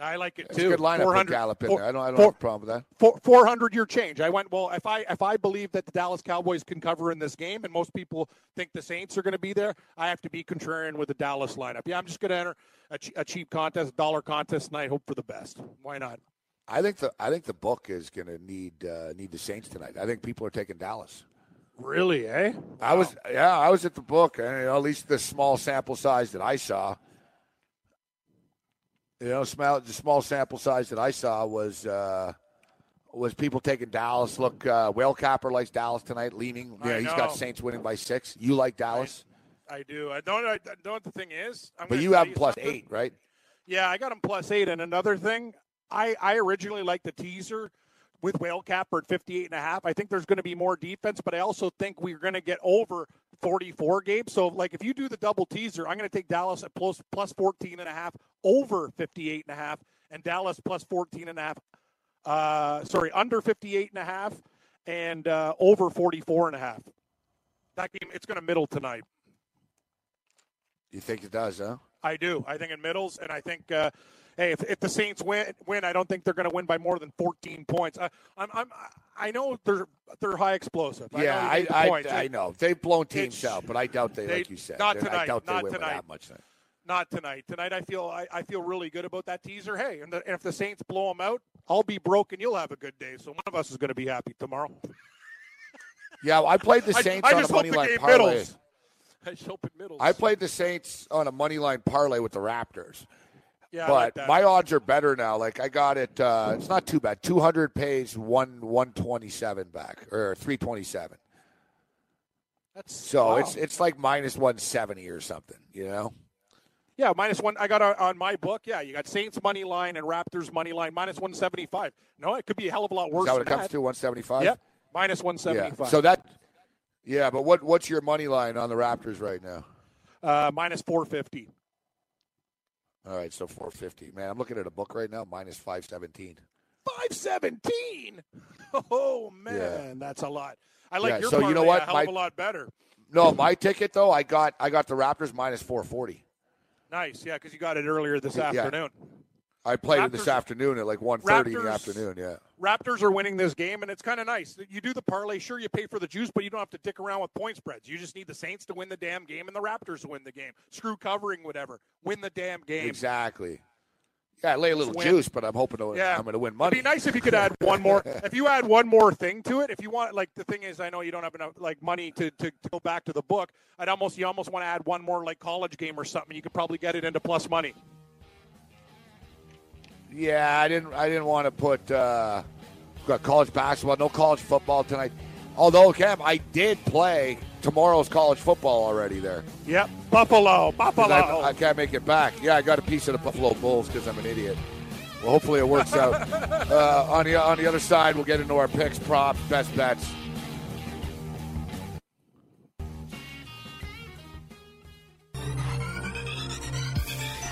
I like it It's too. a good lineup with 400 Gallup in four- there. I don't, I don't four- have a problem with that. four- 400 year change. I went, well, if I if I believe that the Dallas Cowboys can cover in this game and most people think the Saints are going to be there, I have to be contrarian with the Dallas lineup. Yeah, I'm just going to enter a, a cheap contest, dollar contest, and I hope for the best. Why not? I think the I think the book is going to need uh, need the Saints tonight. I think people are taking Dallas. Really, eh? I was yeah, I was at the book, and at least the small sample size that I saw. You know, small the small sample size that I saw was uh, was people taking Dallas. Look, uh, Whale Capper likes Dallas tonight, leaning. You I know, he's got Saints winning by six. You like Dallas, I do. I don't. I don't know what the thing is. I'm but you have him plus something. eight, right? Yeah, I got him plus eight. And another thing, I, I originally liked the teaser with Whale Capper at 58 and a half. I think there's going to be more defense, but I also think we're going to get over 44 games. So, like, if you do the double teaser, I'm going to take Dallas at plus, plus 14 and a half over 58 and a half and Dallas plus 14 and a half. Uh, sorry, under 58 and a half and uh, over 44 and a half. That game, it's going to middle tonight. You think it does, huh? I do. I think in middles, and I think, uh, hey, if, if the Saints win, win, I don't think they're going to win by more than 14 points. I, I'm, I'm, I know they're they're high explosive. I yeah, know I I. I know they've blown teams out, but I doubt they, they- like you said, not I tonight, doubt they not win tonight. that much. Tonight. Not tonight. Tonight, I feel I, I feel really good about that teaser. Hey, and, the, and if the Saints blow them out, I'll be broke and you'll have a good day. So one of us is going to be happy tomorrow. Yeah, I played the Saints I on a money line parlay. middles. I just hope it middles. I played the Saints on a money line parlay with the Raptors. Yeah, I like but my odds are better now. Like I got it. Uh, it's not too bad. Two hundred pays one one twenty seven back or three twenty seven. That's So wow. it's it's like minus one seventy or something. You know. Yeah, minus one. I got on, on my book. Yeah, you got Saints money line and Raptors money line minus one seventy five. No, it could be a hell of a lot worse. Is that what it comes that. to? One seventy five. Yep, minus one seventy Yeah. five. So that. Yeah, but what what's your money line on the Raptors right now? uh, minus four fifty. All right, so four fifty. Man, I'm looking at a book right now. Minus five seventeen. Five seventeen. Oh man, that's a lot. I like Yeah, your so you know what? a hell My- of a lot better. No, my ticket though, I got I got the Raptors minus four forty. Nice, yeah, because you got it earlier this Yeah. afternoon. I played it this afternoon at like 1.30 in the afternoon. Yeah. Raptors are winning this game, and it's kind of nice. You do the parlay, sure, you pay for the juice, but you don't have to dick around with point spreads. You just need the Saints to win the damn game and the Raptors to win the game. Screw covering, whatever. Win the damn game. Exactly. Yeah, I lay a little win. juice, but I'm hoping to, Yeah. I'm going to win money. It'd be nice if you could add one more. if you add one more thing to it, if you want, like the thing is, I know you don't have enough like money to, to, to go back to the book. I'd almost you almost want to add one more like college game or something. You could probably get it into plus money. Yeah, I didn't. I didn't want to put uh, got college basketball, no college football tonight. Although Cam, I did play tomorrow's college football already there. Yep, Buffalo, Buffalo. I, I can't make it back. Yeah, I got a piece of the Buffalo Bulls because I'm an idiot. Well, hopefully it works out. Uh, on the on the other side, we'll get into our picks, props, best bets.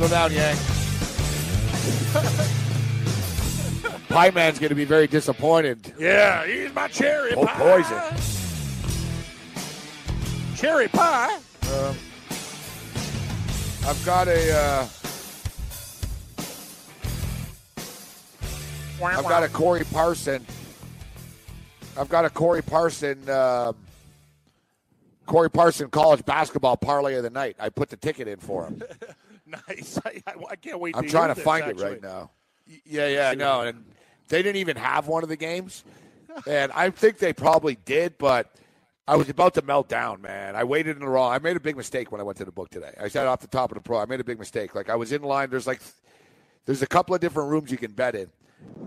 Settle down, Yang. Pie Man's going to be very disappointed. yeah, he's my cherry pie. Oh, pie. poison. Cherry pie. I've got a. Uh, I've got a Corey Parson. I've got a Corey Parson. Um, Corey Parson college basketball parlay of the night. I put the ticket in for him. Nice. I, I, I can't wait. I'm to trying to this, find actually. it right now. Yeah, yeah, I know. And they didn't even have one of the games. And I think they probably did, but I was about to melt down, man. I waited in the wrong. I made a big mistake when I went to the book today. I said off the top of the pro, I made a big mistake. Like I was in line. There's like, there's a couple of different rooms you can bet in,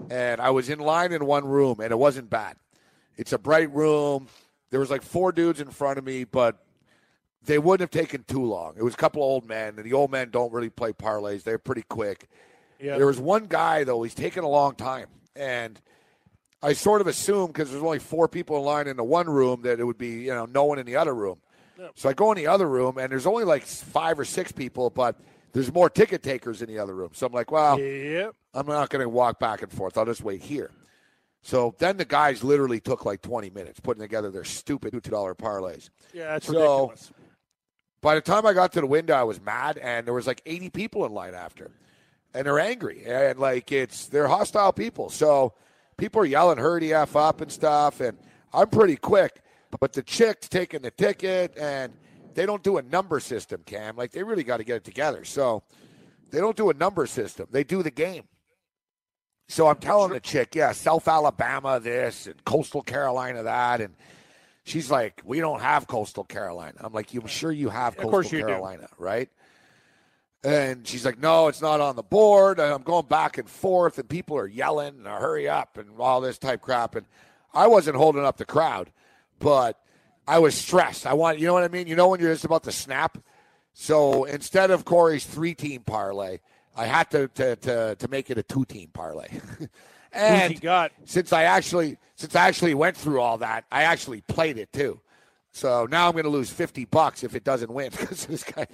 and I was in line in one room, and it wasn't bad. It's a bright room. There was like four dudes in front of me, but they wouldn't have taken too long. It was a couple of old men, and the old men don't really play parlays. They're pretty quick. Yeah. There was one guy though; he's taking a long time, and I sort of assumed because there's only four people in line in the one room that it would be you know no one in the other room. So I go in the other room, and there's only like five or six people, but there's more ticket takers in the other room. So I'm like, well, Yep. I'm not going to walk back and forth. I'll just wait here. So then the guys literally took like 20 minutes putting together their stupid $2 parlays. Yeah, that's So- ridiculous. By the time I got to the window, I was mad, and there was like 80 people in line after, and they're angry, and like it's they're hostile people. So people are yelling "hurry f up" and stuff, and I'm pretty quick, but the chick's taking the ticket, and they don't do a number system, Cam. Like they really got to get it together. So they don't do a number system; they do the game. So I'm telling the chick, yeah, South Alabama this and Coastal Carolina that, and she's like, we don't have Coastal Carolina. I'm like, I'm sure you have Of Coastal course you do. Carolina, right? And she's like, no, it's not on the board. And I'm going back and forth, and people are yelling, and uh, hurry up, and all this type crap. And I wasn't holding up the crowd, but I was stressed. I want, you know what I mean? You know when you're just about to snap? So instead of Corey's three team parlay, I had to, to, to, to make it a two team parlay. And he got? since I actually since I actually went through all that, I actually played it too. So now I'm going to lose fifty bucks if it doesn't win because this guy.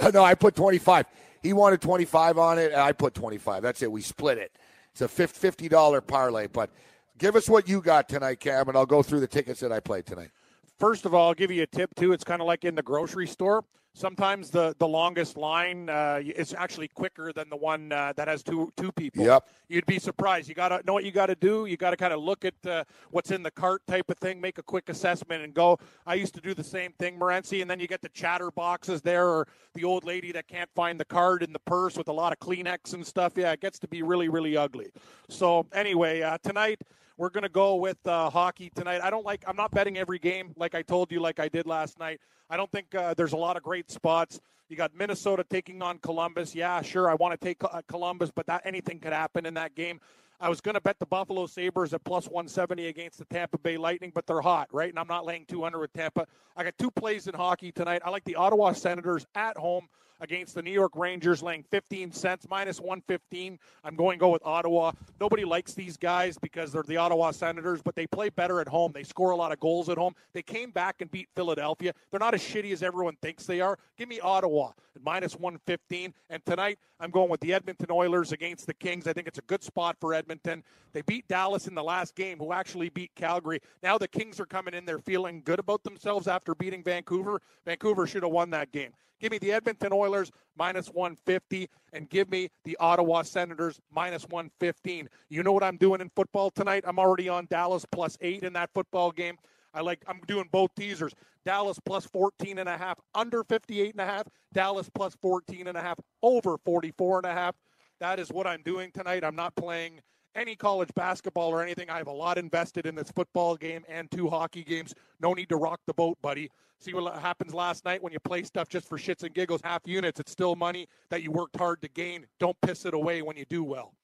no, I put twenty five. He wanted 25 on it, and I put 25. That's it. We split it. It's a $50 parlay. But give us what you got tonight, Cam, and I'll go through the tickets that I played tonight. First of all, I'll give you a tip too. It's kind of like in the grocery store. Sometimes the, the longest line uh, is actually quicker than the one uh, that has two two people. Yep. You'd be surprised. You got to know what you got to do. You got to kind of look at uh, what's in the cart type of thing, make a quick assessment, and go. I used to do the same thing, Morency, and then you get the chatter boxes there, or the old lady that can't find the card in the purse with a lot of Kleenex and stuff. Yeah, it gets to be really really ugly. So anyway, uh, tonight. We're going to go with uh, hockey tonight. I don't like, I'm not betting every game like I told you, like I did last night. I don't think uh, there's a lot of great spots. You got Minnesota taking on Columbus. Yeah, sure, I want to take uh, Columbus, but that anything could happen in that game. I was going to bet the Buffalo Sabres at plus 170 against the Tampa Bay Lightning, but they're hot, right? And I'm not laying 200 with Tampa. I got two plays in hockey tonight. I like the Ottawa Senators at home against the New York Rangers, laying 15 cents, minus 115. I'm going to go with Ottawa. Nobody likes these guys because they're the Ottawa Senators, but they play better at home. They score a lot of goals at home. They came back and beat Philadelphia. They're not as shitty as everyone thinks they are. Give me Ottawa at minus 115. And tonight, I'm going with the Edmonton Oilers against the Kings. I think it's a good spot for Edmonton. They beat Dallas in the last game, who actually beat Calgary. Now the Kings are coming in. They're feeling good about themselves after beating Vancouver. Vancouver should have won that game. Give me the Edmonton Oilers minus 150 and give me the Ottawa Senators minus 115. You know what I'm doing in football tonight? I'm already on Dallas plus 8 in that football game. I like I'm doing both teasers. Dallas plus 14 and a half, under 58 and a half, Dallas plus 14 and a half, over 44 and a half. That is what I'm doing tonight. I'm not playing any college basketball or anything. I have a lot invested in this football game and two hockey games. No need to rock the boat, buddy. See what happens last night when you play stuff just for shits and giggles, half units. It's still money that you worked hard to gain. Don't piss it away when you do well.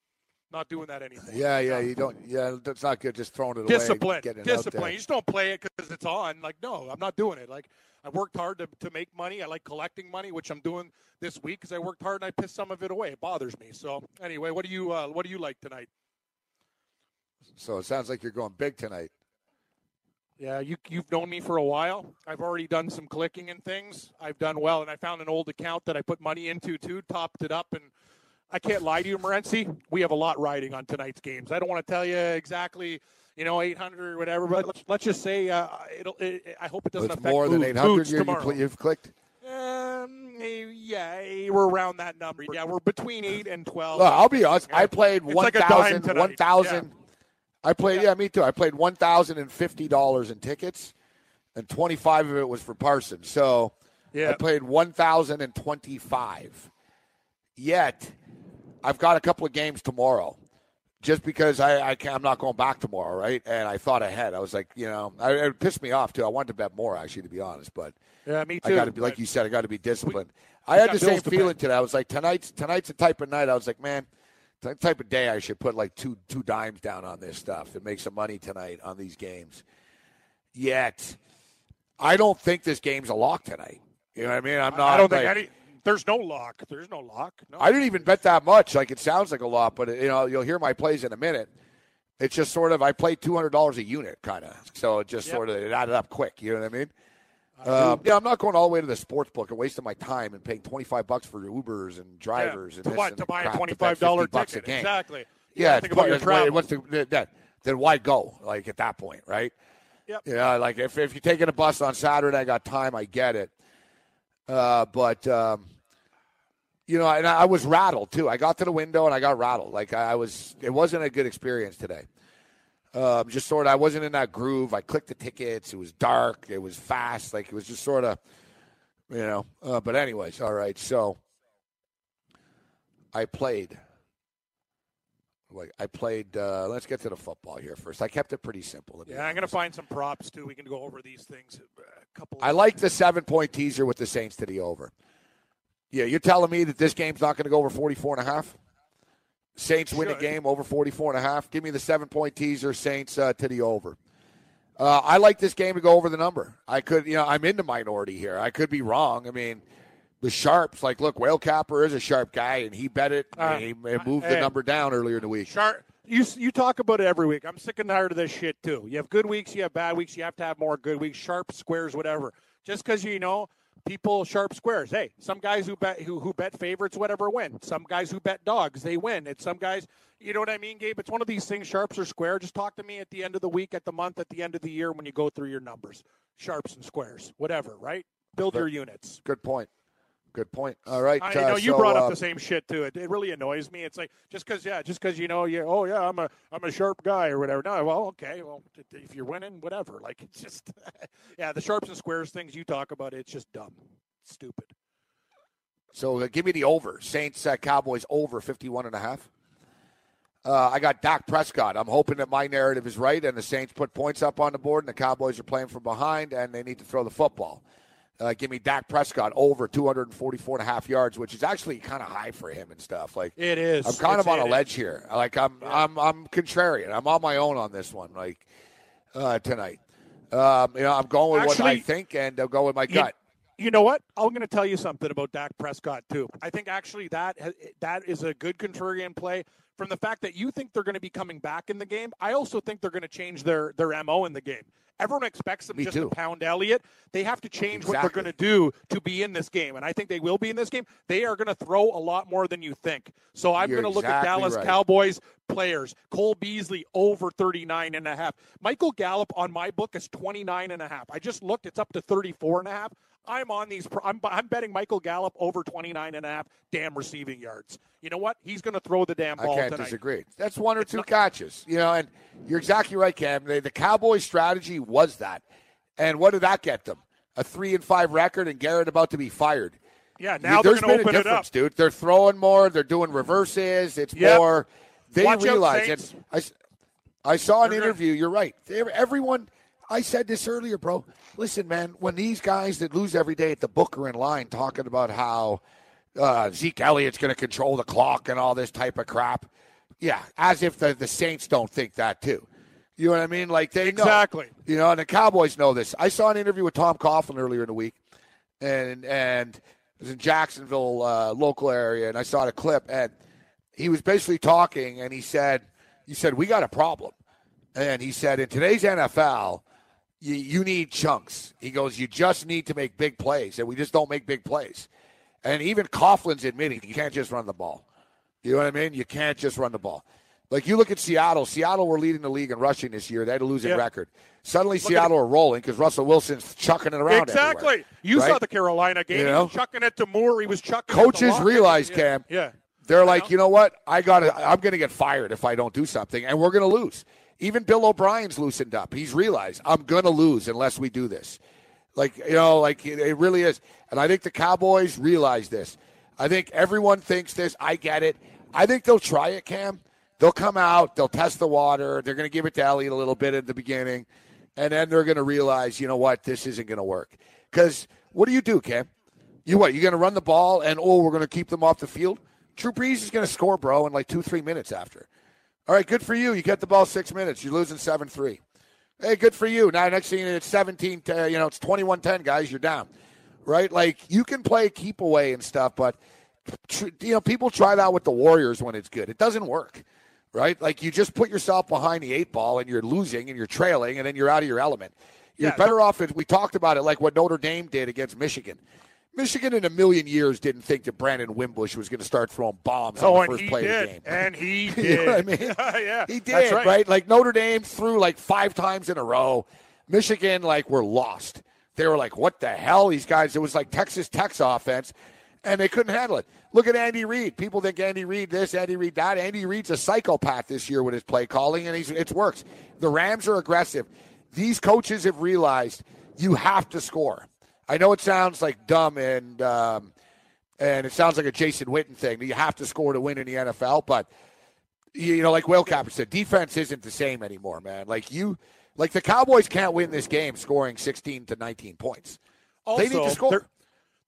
Not doing that anymore. Yeah, yeah, you don't. Yeah, that's not good. Just throwing it discipline, away. Discipline, discipline. You just don't play it because it's on. Like, no, I'm not doing it. Like, I worked hard to, to make money. I like collecting money, which I'm doing this week because I worked hard and I pissed some of it away. It bothers me. So anyway, what do you uh, what do you like tonight? So it sounds like you're going big tonight. Yeah, you you've known me for a while. I've already done some clicking and things. I've done well, and I found an old account that I put money into too, topped it up, and I can't lie to you, Morency. We have a lot riding on tonight's games. I don't want to tell you exactly, you know, 800 or whatever, but let's, let's just say uh, it'll. It, I hope it doesn't affect more than 800 you, tomorrow. you've clicked. Um, yeah, we're around that number. Yeah, we're between eight and twelve. Look, I'll be honest. I played 1,000. like a 1,000. I played, yeah. me too. I played one thousand and fifty dollars in tickets, and twenty five of it was for Parsons. So Yeah. I played one thousand and twenty five. Yet, I've got a couple of games tomorrow, just because I, I can't, I'm not going back tomorrow, right? And I thought ahead. I was like, you know, I, it pissed me off too. I wanted to bet more, actually, to be honest, but Yeah, me too. I got to be like you said. I got to be disciplined. I had the same bills to pay. feeling today. I was like, tonight's tonight's the type of night. I was like, man, type of day I should put like two two dimes down on this stuff and make some money tonight on these games. Yet, I don't think this game's a lock tonight. You know what I mean? I'm not. I don't think any. There's no lock. There's no lock. No. I didn't even bet that much. Like it sounds like a lot, but you know you'll hear my plays in a minute. It's just sort of I played two hundred dollars a unit, kind of. So it just Yep. sort of it added up quick. You know what I mean? Uh, yeah, I'm not going all the way to the sports book and wasting my time and paying 25 bucks for Ubers and drivers and to buy, and to buy a crap, twenty bet five 50 dollar ticket. a. Exactly. Yeah, think it's about your travel. what's the that, then why go? Like at that point, right? Yep. Yeah, like if if you're taking a bus on Saturday, I got time, I get it. Uh, but um, you know, and I was rattled too. I got to the window and I got rattled. Like I was, it wasn't a good experience today. Um, just sort of, I wasn't in that groove. I clicked the tickets. It was dark. It was fast. Like it was just sort of, you know. Uh, but anyways, all right. So I played. Like I played. Uh, let's get to the football here first. I kept it pretty simple. Yeah, I'm going to find some props too. We can go over these things. A couple. I like the seven point teaser with the Saints to the over. Yeah, you're telling me that this game's not going to go over 44 and a half? Saints win Should. game over 44 and a half. Give me the seven point teaser, Saints uh, to the over. Uh, I like this game to go over the number. I could, you know, I'm in the minority here. I could be wrong. I mean, the sharps, like, look, Whale Capper is a sharp guy, and he bet it. Uh, and he moved the number down earlier in the week. Sharp. You you talk about it every week. I'm sick and tired of this shit too. You have good weeks, you have bad weeks. You have to have more good weeks. Sharp squares, whatever. Just because you know people sharp squares. Hey, some guys who bet who, who bet favorites, whatever, win. Some guys who bet dogs, they win. It's some guys, you know what I mean, Gabe? It's one of these things, sharps or square. Just talk to me at the end of the week, at the month, at the end of the year when you go through your numbers. Sharps and squares, whatever, right? Build your units. Good point. Good point. All right. I uh, know you so, brought uh, up the same shit too. It, it really annoys me. It's like just because yeah, just because you know you oh yeah I'm a I'm a sharp guy or whatever. No, well okay, well if you're winning, whatever. Like it's just yeah, the sharps and squares things you talk about. It's just dumb, stupid. So uh, give me the over. Saints uh, Cowboys over 51 and a half. Uh, I got Dak Prescott. I'm hoping that my narrative is right and the Saints put points up on the board and the Cowboys are playing from behind and they need to throw the football. Uh, give me Dak Prescott over 244 and a half yards, which is actually kind of high for him and stuff. Like It is. I'm kind It's- of on a is. ledge here. Like I'm, I'm, I'm contrarian. I'm on my own on this one. Like uh, tonight, um, you know, I'm going with what I think, and I'll go with my gut. You know what? I'm going to tell you something about Dak Prescott too. I think actually that that is a good contrarian play from the fact that you think they're going to be coming back in the game. I also think they're going to change their their mo in the game. Everyone expects them Me just too. to pound Elliott. They have to change what they're going to do to be in this game, and I think they will be in this game. They are going to throw a lot more than you think. So I'm going to look exactly at Dallas right. Cowboys players. Cole Beasley over 39 and a half. Michael Gallup on my book is 29 and a half. I just looked; it's up to 34 and a half. I'm on these. pro- I'm, I'm betting Michael Gallup over 29 and a half damn receiving yards. You know what? He's going to throw the damn ball. I can't tonight. disagree. That's one or two catches, you know. And you're exactly right, Cam. The, the Cowboys' strategy was that, and what did that get them? A three and five record, and Garrett about to be fired. Yeah, now they're There's going to been open a it up. difference, dude. They're throwing more. They're doing reverses. It's Yep. more. They Watch realize Saints. I, I, saw an They're gonna- interview. You're right. They- Everyone. I said this earlier, bro. Listen, man. When these guys that lose every day at the book are in line talking about how uh, Zeke Elliott's going to control the clock and all this type of crap, yeah, as if the, the Saints don't think that too. You know what I mean? Like they know. Exactly. You know, and the Cowboys know this. I saw an interview with Tom Coughlin earlier in the week, and and it was in Jacksonville, uh, local area, and I saw the clip, and he was basically talking, and he said, he said we got a problem, and he said in today's NFL, you, you need chunks. He goes, you just need to make big plays, and we just don't make big plays. And even Coughlin's admitting you can't just run the ball. You know what I mean? You can't just run the ball. Like you look at Seattle. Seattle were leading the league in rushing this year. They had a losing Yeah. record. Suddenly, Look Seattle are rolling because Russell Wilson's chucking it around. Exactly. You saw the Carolina game. You He know? was chucking it to Moore. He was chucking. Coaches realize, Yeah. Cam. Yeah. They're like, you know what? I got to. I'm going to get fired if I don't do something, and we're going to lose. Even Bill O'Brien's loosened up. He's realized I'm going to lose unless we do this. Like you know, like it, really is. And I think the Cowboys realize this. I think everyone thinks this. I get it. I think they'll try it, Cam. They'll come out. They'll test the water. They're going to give it to Elliott a little bit at the beginning, and then they're going to realize, you know what, this isn't going to work. Because what do you do, Cam? You what? You going to run the ball and oh, we're going to keep them off the field? Drew Brees is going to score, bro, in like two, three minutes after. All right, good for you. You get the ball six minutes. You're losing seven three. Hey, good for you. Now next thing it's seventeen. To, you know, it's 21-10, guys. You're down. Right? Like you can play keep away and stuff, but tr- you know people try that with the Warriors when it's good. It doesn't work. Right? Like you just put yourself behind the eight ball and you're losing and you're trailing and then you're out of your element. You're Yeah, better off if we talked about it like what Notre Dame did against Michigan. Michigan in a million years didn't think that Brandon Wimbush was going to start throwing bombs Oh, on the first play did. of the game. And he You did. know what I mean? yeah, He did, right. right. Like Notre Dame threw like five times in a row. Michigan, like, were lost. They were like, what the hell? These guys, it was like Texas Tech's offense, and they couldn't handle it. Look at Andy Reid. People think Andy Reid this, Andy Reid that. Andy Reid's a psychopath this year with his play calling, and he's, it works. The Rams are aggressive. These coaches have realized you have to score. I know it sounds like dumb and um, and it sounds like a Jason Witten thing. that You have to score to win in the NFL, but you know, like Will Capper said, defense isn't the same anymore, man. Like you, like the Cowboys can't win this game scoring 16 to 19 points. Also, they need to score. There,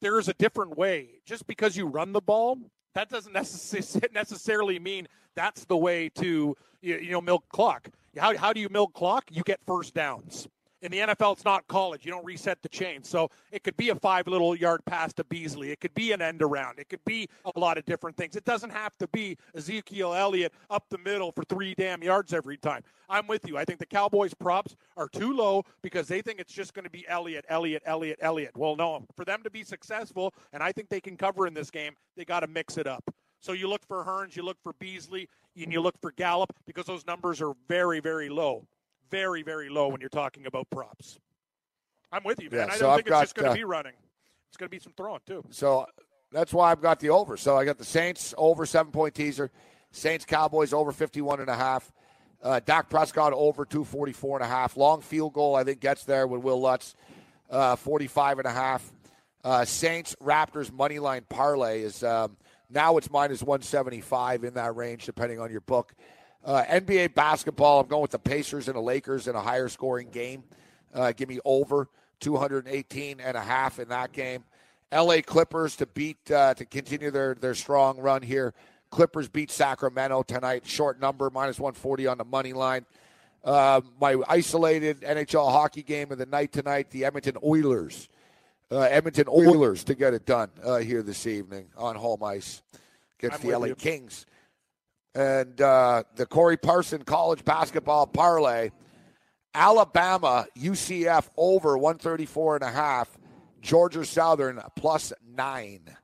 there is a different way. Just because you run the ball, that doesn't necess- necessarily mean that's the way to you, you know milk clock. How, how do you milk clock? You get first downs. In the NFL, it's not college. You don't reset the chain. So it could be a five little yard pass to Beasley. It could be an end around. It could be a lot of different things. It doesn't have to be Ezekiel Elliott up the middle for three damn yards every time. I'm with you. I think the Cowboys props are too low because they think it's just going to be Elliott, Elliott, Elliott, Elliott. Well, no. For them to be successful, and I think they can cover in this game, they got to mix it up. So you look for Hurns, you look for Beasley, and you look for Gallup because those numbers are very, very low very, very low when you're talking about props. I'm with you, man. Yeah, I don't I've think got, it's just going to uh, be running. It's going to be some throwing too. So that's why I've got the over. So I got the Saints over seven point teaser, Saints Cowboys over 51 and a half. Uh, Dak Prescott over 244 and a half. Long field goal, I think, gets there with Will Lutz, uh, 45 and a half. Uh, Saints Raptors money line parlay is um, now it's minus 175 in that range, depending on your book. Uh, NBA basketball, I'm going with the Pacers and the Lakers in a higher scoring game. Uh, give me over 218 and a half in that game. LA Clippers to beat uh, to continue their their strong run here. Clippers beat Sacramento tonight. Short number minus 140 on the money line. Uh, my isolated NHL hockey game of the night tonight: the Edmonton Oilers. Uh, Edmonton Oilers to get it done uh, here this evening on home ice against I'm the LA you. Kings and uh, the Corey Parson College basketball parlay. Alabama UCF over 134 and a half. Georgia Southern plus nine.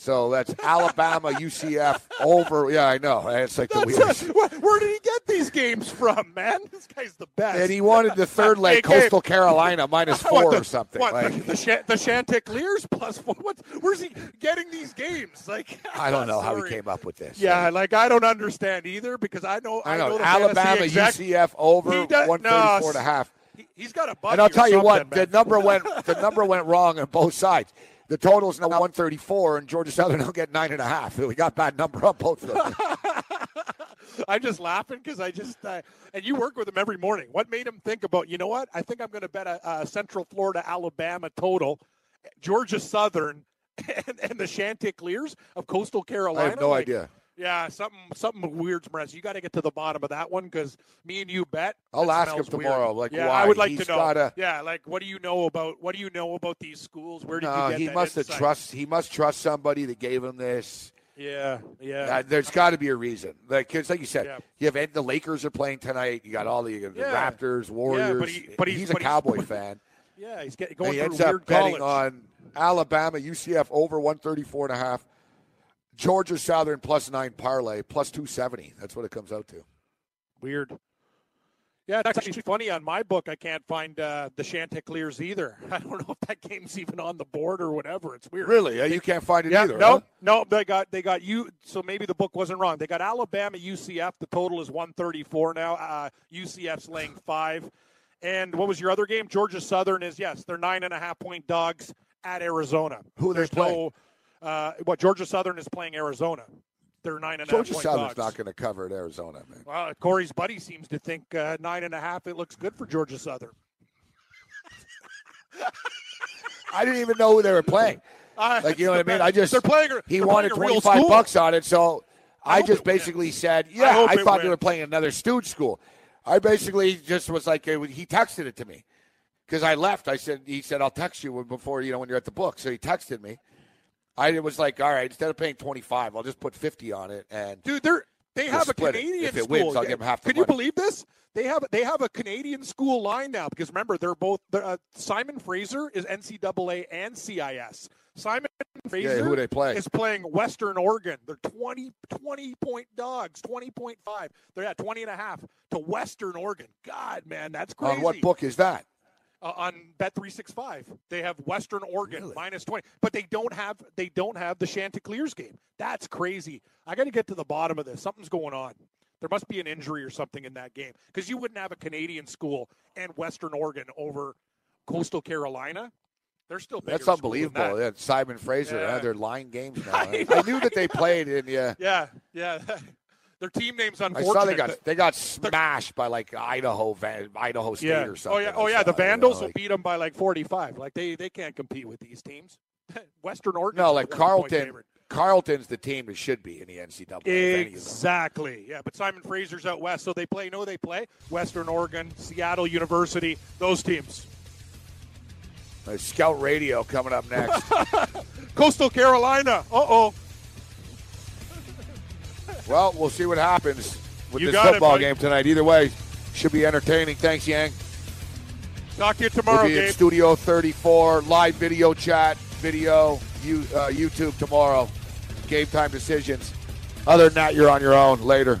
So that's Alabama, UCF over. Yeah, I know. It's like the weirdest. where did he get these games from, man? This guy's the best. And he wanted the third leg, Coastal Carolina minus four the, or something. What, like, the, the, the Chanticleers plus four. What, where's he getting these games? Like I don't know how he came up with this. Yeah, like I don't understand either because I know I know, I know Alabama, exact, UCF over one thirty four no, and a half. He, has got a And I'll tell you what, man. the number went the number went wrong on both sides. The total is now 134, and Georgia Southern will get nine and a half. We got that number up both of them. I'm just laughing because I just uh, and you work with him every morning. What made him think about? You know what? I think I'm going to bet a, a, Central Florida Alabama total, Georgia Southern, and, and the Chanticleers of Coastal Carolina. I have no like, idea. Yeah, something something weird, Mraz. You got to get to the bottom of that one because me and you bet. I'll ask him tomorrow. Weird. Like, yeah, why? I would like He's to know. Gotta... Yeah, like what do you know about what do you know about these schools? Where did no, you get he must insight? have trust. He must trust somebody that gave him this. Yeah, yeah. Uh, there's got to be a reason. Like, cause like you said, yeah. you have the Lakers are playing tonight. You got all the, the yeah. Raptors, Warriors. Yeah, but, he, but he's, he's, a Cowboy he's, fan. Yeah, he's getting going and he ends up betting college. on Alabama, UCF over 134 and a half. Georgia Southern plus nine parlay plus 270. That's what it comes out to. Weird. Yeah, it's actually funny. On my book, I can't find uh, the Chanticleers either. I don't know if that game's even on the board or whatever. It's weird. Really? Yeah, you can't find it yeah, either. No, huh? no. They got they got you. So maybe the book wasn't wrong. They got Alabama, UCF. The total is 134 now. Uh, UCF's laying five. And what was your other game? Georgia Southern is yes, they're nine and a half point dogs at Arizona. Who they playing? No, uh, what Georgia Southern is playing Arizona. They're nine and a half. Georgia Southern's dogs. not going to cover at Arizona, man. Well, Corey's buddy seems to think uh, nine and a half. It looks good for Georgia Southern. I didn't even know who they were playing. Uh, like you know what I mean? I just they're playing. He they're wanted twenty five bucks on it, so I, I just basically said, "Yeah." I, I thought they were playing another Stooge school. I basically just was like, he texted it to me because I left. I said, he said, "I'll text you before you know when you're at the book." So he texted me. I was like, all right, instead of paying twenty five, I'll just put fifty on it. And dude, they're they have a Canadian If it school. wins, I'll give them half the Can money. you believe this? They have they have a Canadian school line now because remember they're both uh, Simon Fraser is NCAA and CIS. Simon Fraser yeah, who they play? is playing Western Oregon. They're 20, 20 point dogs, 20.5. They're at 20 and a half to Western Oregon. God, man, that's crazy. On what book is that? Uh, on Bet three six five. They have Western Oregon really? minus twenty, but they don't have they don't have the Chanticleers game. That's crazy. I got to get to the bottom of this. Something's going on. There must be an injury or something in that game because you wouldn't have a Canadian school and Western Oregon over Coastal Carolina. They're still that's unbelievable. That. Yeah, Simon Fraser. Yeah. They're line games now. I, I, knew that they played in yeah. Yeah, yeah. Their team name's unfortunate. I saw they got they got smashed by like Idaho Idaho State yeah. or something. Oh yeah, oh yeah. The Vandals you know, like, will beat them by like forty five. Like they they can't compete with these teams. Western Oregon. No, like Carleton. Carleton's the team that should be in the NCAA. if any of them. Exactly. Yeah, but Simon Fraser's out west, so they play. No, they play Western Oregon, Seattle University, those teams. Scout Radio coming up next. Coastal Carolina. Uh oh. Well, we'll see what happens with You this got it, football game tonight. Either way, should be entertaining. Thanks, Yang. Talk to you tomorrow, we'll be in Studio 34, live video chat, video, you, uh, YouTube tomorrow. Game time decisions. Other than that, you're on your own later.